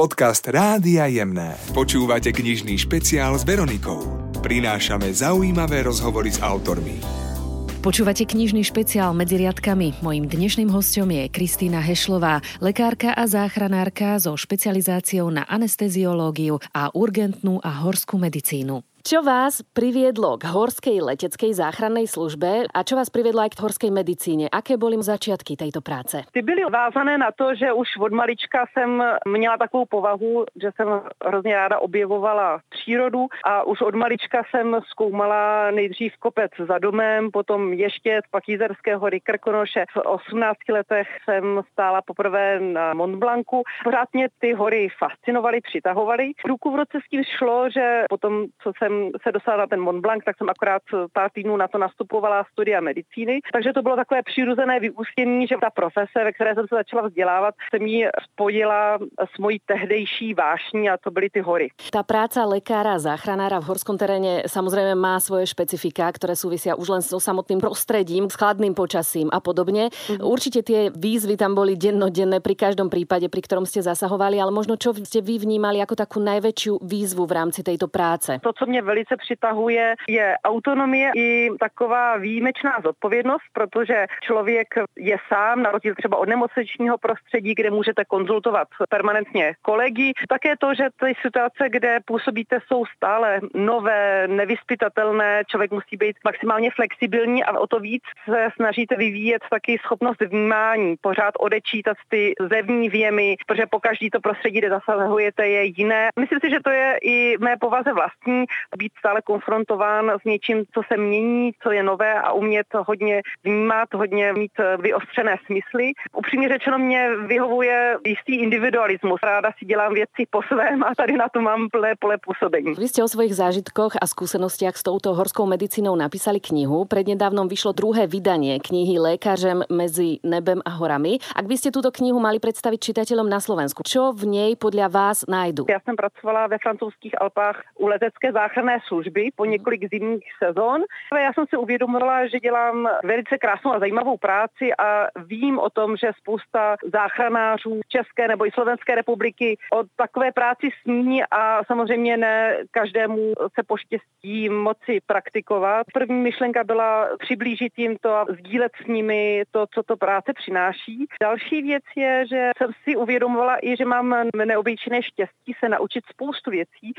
Podcast Rádia Jemné. Počúvate knižný špeciál s Veronikou. Prinášame zaujímavé rozhovory s autormi. Počúvate knižný špeciál medzi riadkami. Mojím dnešným hostom je Kristýna Hešlová, lekárka a záchranárka so špecializáciou na anesteziológiu a urgentnú a horskú medicínu. Čo vás priviedlo k horskej leteckej záchrannej službe a čo vás priviedlo aj k horskej medicíně? Aké byly začiatky této práce? Ty byly vázané na to, že už od malička jsem měla takovou povahu, že jsem hrozně ráda objevovala přírodu a už od malička jsem zkoumala nejdřív kopec za domem, potom ještě pak Jízerské hory Krkonoše. V 18 letech jsem stála poprvé na Mont Blancu. Pořád mě ty hory fascinovaly, přitahovaly. Ruku v roce s tím šlo, že potom, co jsem jsem se dostala na ten Mont Blanc, tak jsem akorát pár týdnů na to nastupovala studia medicíny. Takže to bylo takové přirozené vyústění, že ta profese, ve které jsem se začala vzdělávat, se mi spojila s mojí tehdejší vášní a to byly ty hory. Ta práce lekára záchranára v horskom teréne samozřejmě má svoje špecifika, které súvisia už len so samotným prostredím, s chladným počasím a podobně. Mm-hmm. Určitě tie výzvy tam boli dennodenné pri každom prípade, pri ktorom ste zasahovali, ale možno čo ste vy vnímali jako takú najväčšiu výzvu v rámci tejto práce? To, co mě mě velice přitahuje, je autonomie i taková výjimečná zodpovědnost, protože člověk je sám, na rozdíl třeba od nemocničního prostředí, kde můžete konzultovat permanentně kolegy. Také to, že ty situace, kde působíte, jsou stále nové, nevyspytatelné, člověk musí být maximálně flexibilní a o to víc se snažíte vyvíjet taky schopnost vnímání, pořád odečítat ty zevní věmy, protože po každý to prostředí, kde zasahujete, je jiné. Myslím si, že to je i mé povaze vlastní, být stále konfrontován s něčím, co se mění, co je nové a umět hodně vnímat, hodně mít vyostřené smysly. Upřímně řečeno mě vyhovuje jistý individualismus. Ráda si dělám věci po svém a tady na to mám plné pole působení. Vy jste o svých zážitkoch a zkušenostech s touto horskou medicínou napísali knihu. Prednedávnom vyšlo druhé vydanie knihy Lékařem mezi nebem a horami. Ak by ste túto knihu mali představit čitateľom na Slovensku, čo v něj podle vás najdu? Já jsem pracovala ve francouzských Alpách u letecké záchranné záchranné služby po několik zimních sezon. Já jsem si uvědomila, že dělám velice krásnou a zajímavou práci a vím o tom, že spousta záchranářů České nebo i Slovenské republiky o takové práci sní a samozřejmě ne každému se poštěstí moci praktikovat. První myšlenka byla přiblížit jim to a sdílet s nimi to, co to práce přináší. Další věc je, že jsem si uvědomovala i, že mám neobyčejné štěstí se naučit spoustu věcí,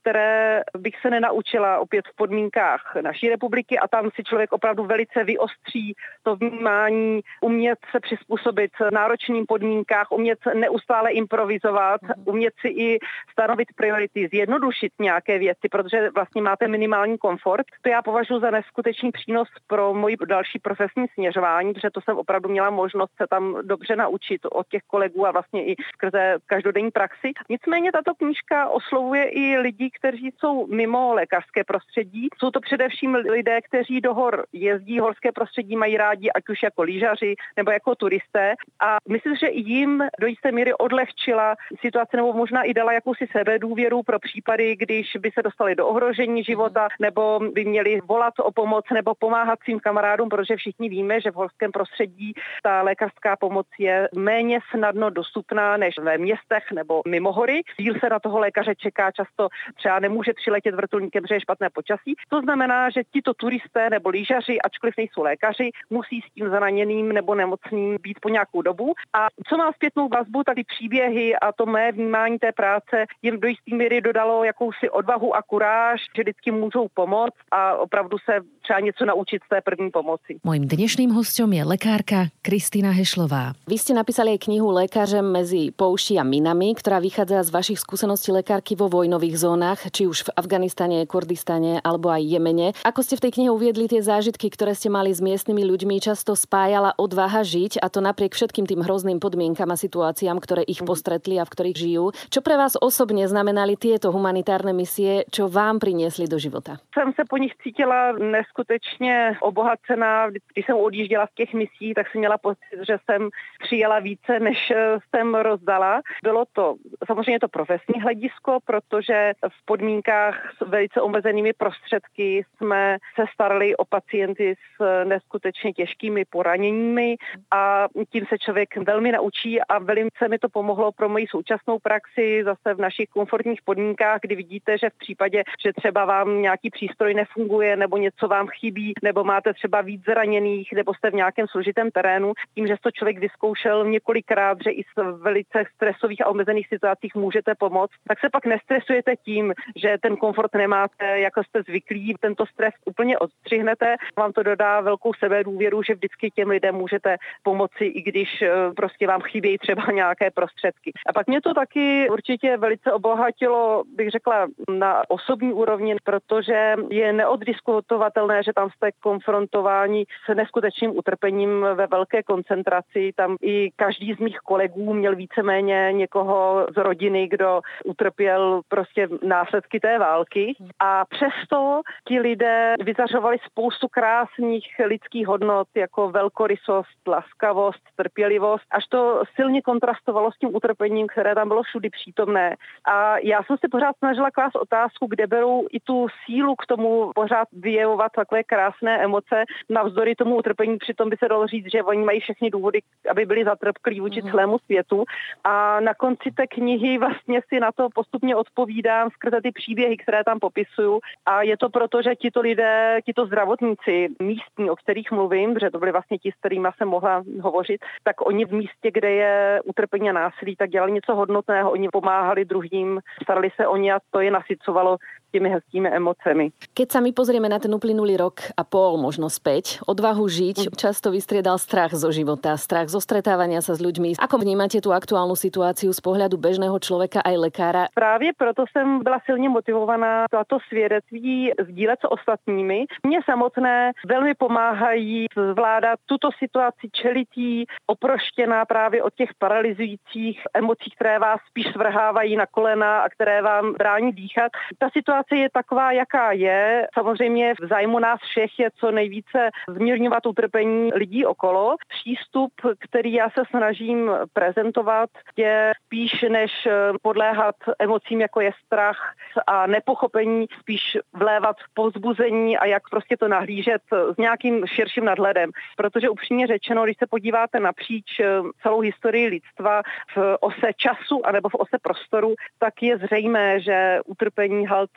které bych se nenaučila opět v podmínkách naší republiky a tam si člověk opravdu velice vyostří to vnímání, umět se přizpůsobit náročným podmínkách, umět neustále improvizovat, mhm. umět si i stanovit priority, zjednodušit nějaké věci, protože vlastně máte minimální komfort. To já považuji za neskutečný přínos pro moji další profesní směřování, protože to jsem opravdu měla možnost se tam dobře naučit od těch kolegů a vlastně i skrze každodenní praxi. Nicméně tato knížka oslovuje i lidi, kteří jsou mimo mimo lékařské prostředí. Jsou to především lidé, kteří do hor jezdí, horské prostředí mají rádi, ať už jako lyžaři nebo jako turisté. A myslím, že jim do jisté míry odlehčila situaci nebo možná i dala jakousi sebedůvěru pro případy, když by se dostali do ohrožení života nebo by měli volat o pomoc nebo pomáhat svým kamarádům, protože všichni víme, že v horském prostředí ta lékařská pomoc je méně snadno dostupná než ve městech nebo mimo hory. Díl se na toho lékaře čeká, často třeba nemůže přiletět v vrtulníkem, že je špatné počasí. To znamená, že tito turisté nebo lyžaři, ačkoliv nejsou lékaři, musí s tím zraněným nebo nemocným být po nějakou dobu. A co má zpětnou vazbu, tak ty příběhy a to mé vnímání té práce jim do jisté míry dodalo jakousi odvahu a kuráž, že vždycky můžou pomoct a opravdu se třeba něco naučit z té první pomoci. Mojím dnešním hostem je lekárka Kristýna Hešlová. Vy jste napísali knihu Lékařem mezi pouší a minami, která vychádza z vašich skúseností lekárky vo vojnových zónach, či už v Afganistane Kurdistane alebo aj Jemene. Ako ste v tej knihe uviedli tie zážitky, ktoré ste mali s miestnymi ľuďmi, často spájala odvaha žiť a to napriek všetkým tým hrozným podmienkam a situáciám, ktoré ich postretli a v ktorých žijú. Čo pre vás osobne znamenali tieto humanitárne misie, čo vám priniesli do života? Jsem se po nich cítila neskutečně obohacená. Když jsem odjížděla v těch misích, tak jsem měla pocit, že jsem přijela více, než jsem rozdala. Bylo to samozřejmě to profesní hledisko, protože v podmínkách s velice omezenými prostředky jsme se starali o pacienty s neskutečně těžkými poraněními a tím se člověk velmi naučí a velice mi to pomohlo pro moji současnou praxi zase v našich komfortních podmínkách, kdy vidíte, že v případě, že třeba vám nějaký přístroj nefunguje nebo něco vám chybí, nebo máte třeba víc zraněných, nebo jste v nějakém složitém terénu, tím, že to člověk vyzkoušel několikrát, že i v velice stresových a omezených situacích můžete pomoct, tak se pak nestresujete tím, že ten komfort nemáte, jako jste zvyklí, tento stres úplně odstřihnete, vám to dodá velkou sebedůvěru, že vždycky těm lidem můžete pomoci, i když eh, prostě vám chybějí třeba nějaké prostředky. A pak mě to taky určitě velice obohatilo, bych řekla, na osobní úrovni, protože je neoddiskutovatelné, že tam jste konfrontováni s neskutečným utrpením ve velké koncentraci. Tam i každý z mých kolegů měl víceméně někoho z rodiny, kdo utrpěl prostě následky té války. A přesto ti lidé vyzařovali spoustu krásných lidských hodnot, jako velkorysost, laskavost, trpělivost, až to silně kontrastovalo s tím utrpením, které tam bylo všudy přítomné. A já jsem si pořád snažila klást otázku, kde berou i tu sílu k tomu pořád vyjevovat takové krásné emoce navzdory tomu utrpení. Přitom by se dalo říct, že oni mají všechny důvody, aby byli zatrpklí vůči mm-hmm. celému světu. A na konci té knihy vlastně si na to postupně odpovídám skrze ty příběhy, které tam popisuju. A je to proto, že tito lidé, tito zdravotníci místní, o kterých mluvím, protože to byli vlastně ti, s kterými jsem mohla hovořit, tak oni v místě, kde je utrpení a násilí, tak dělali něco hodnotného. Oni pomáhali druhým, starali se o ně a to je nasycovalo tými hezkými emocemi. Keď sa my pozrieme na ten uplynulý rok a pol, možno späť, odvahu žiť často vystriedal strach zo života, strach zo stretávania sa s ľuďmi. Ako vnímate tú aktuálnu situáciu z pohľadu bežného človeka aj lekára? Právě proto jsem byla silně motivovaná tato svědectví sdílet s ostatními. Mně samotné velmi pomáhají zvládat tuto situaci čelití, oproštěná právě od těch paralyzujících emocí, které vás spíš svrhávají na kolena a které vám brání dýchat. Ta situace situace je taková, jaká je. Samozřejmě v zájmu nás všech je co nejvíce zmírňovat utrpení lidí okolo. Přístup, který já se snažím prezentovat, je spíš než podléhat emocím, jako je strach a nepochopení, spíš vlévat povzbuzení a jak prostě to nahlížet s nějakým širším nadhledem. Protože upřímně řečeno, když se podíváte napříč celou historii lidstva v ose času anebo v ose prostoru, tak je zřejmé, že utrpení halt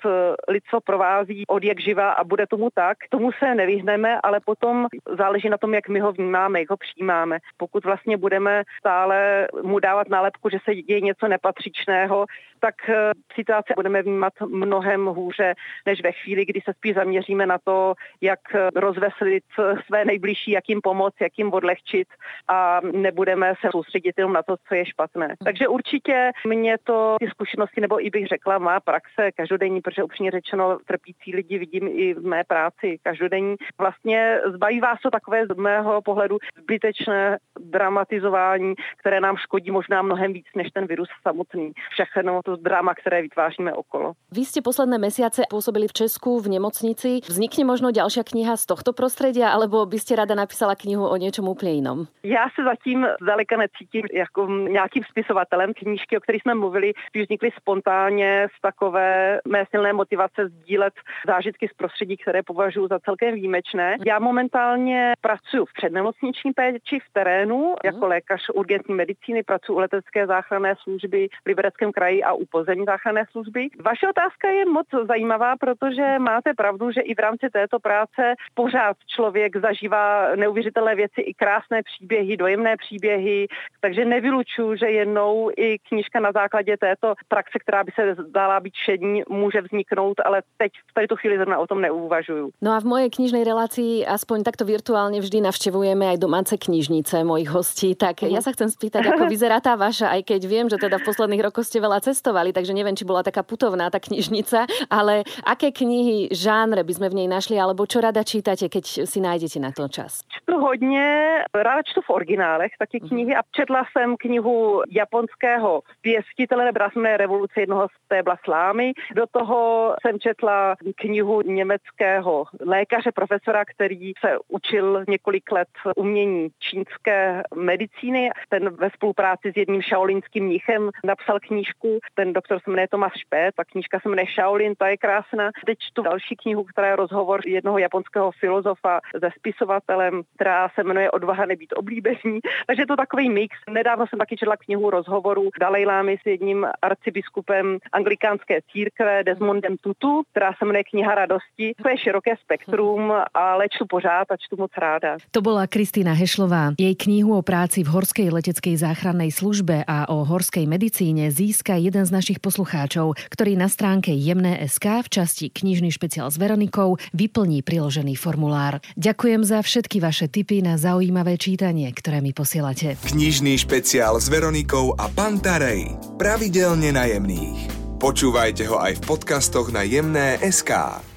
lidstvo provází od jak živa a bude tomu tak. Tomu se nevyhneme, ale potom záleží na tom, jak my ho vnímáme, jak ho přijímáme. Pokud vlastně budeme stále mu dávat nálepku, že se děje něco nepatřičného, tak eh, situace budeme vnímat mnohem hůře, než ve chvíli, kdy se spíš zaměříme na to, jak rozveslit své nejbližší, jak jim pomoct, jak jim odlehčit a nebudeme se soustředit jenom na to, co je špatné. Takže určitě mě to ty zkušenosti, nebo i bych řekla, má praxe každodenní, protože upřímně řečeno trpící lidi vidím i v mé práci každodenní. Vlastně zbaví vás to takové z mého pohledu zbytečné dramatizování, které nám škodí možná mnohem víc než ten virus samotný. Všechno to drama, které vytváříme okolo. Vy jste posledné mesiace působili v Česku v nemocnici. Vznikne možno další kniha z tohto prostředí, alebo byste rada napísala knihu o něčem úplně jiném? Já se zatím zdaleka necítím jako nějakým spisovatelem. Knížky, o kterých jsme mluvili, vznikly spontánně z takové mé silné motivace sdílet zážitky z prostředí, které považuji za celkem výjimečné. Já momentálně pracuji v přednemocniční péči v terénu jako lékař urgentní medicíny, pracuji u letecké záchranné služby v Libereckém kraji a u pozemní záchranné služby. Vaše otázka je moc zajímavá, protože máte pravdu, že i v rámci této práce pořád člověk zažívá neuvěřitelné věci, i krásné příběhy, dojemné příběhy, takže nevylučuju, že jednou i knížka na základě této praxe, která by se zdála být šední, může vzniknout, ale teď v této chvíli zrovna o tom neuvažuju. No a v mojej knižnej relácii aspoň takto virtuálně vždy navštěvujeme aj domáce knižnice mojich hostí, tak mm. ja sa chcem spýtať, ako vyzerá tá vaša, aj keď viem, že teda v posledných rokoch ste veľa cestovali, takže neviem, či bola taká putovná tá knižnica, ale aké knihy, žánre by sme v nej našli, alebo čo rada čítate, keď si nájdete na to čas? Čtu hodně, ráda čtu v originálech taky mhm. knihy a četla jsem knihu japonského pěstitele nebrazné revoluce jednoho z té Slámy. Do toho toho jsem četla knihu německého lékaře, profesora, který se učil několik let umění čínské medicíny. Ten ve spolupráci s jedním šaolínským mnichem napsal knížku. Ten doktor se jmenuje Tomas Špét, ta knížka se jmenuje Shaolin, ta je krásná. Teď čtu další knihu, která je rozhovor jednoho japonského filozofa se spisovatelem, která se jmenuje Odvaha nebýt oblíbený. Takže je to takový mix. Nedávno jsem taky četla knihu rozhovoru Dalajlámy s jedním arcibiskupem anglikánské církve Desmondem Tutu, která se jmenuje Kniha radosti. To je široké spektrum, ale čtu pořád a čtu moc ráda. To bola Kristýna Hešlová. Jej knihu o práci v horskej leteckej záchrannej službe a o horskej medicíne získa jeden z našich poslucháčov, ktorý na stránke Jemné.sk v časti Knižný špeciál s Veronikou vyplní priložený formulár. Ďakujem za všetky vaše tipy na zaujímavé čítanie, ktoré mi posielate. Knižný špeciál s Veronikou a Pantarej. Pravidelne najemných. Počúvajte ho aj v podcastoch na jemné.sk.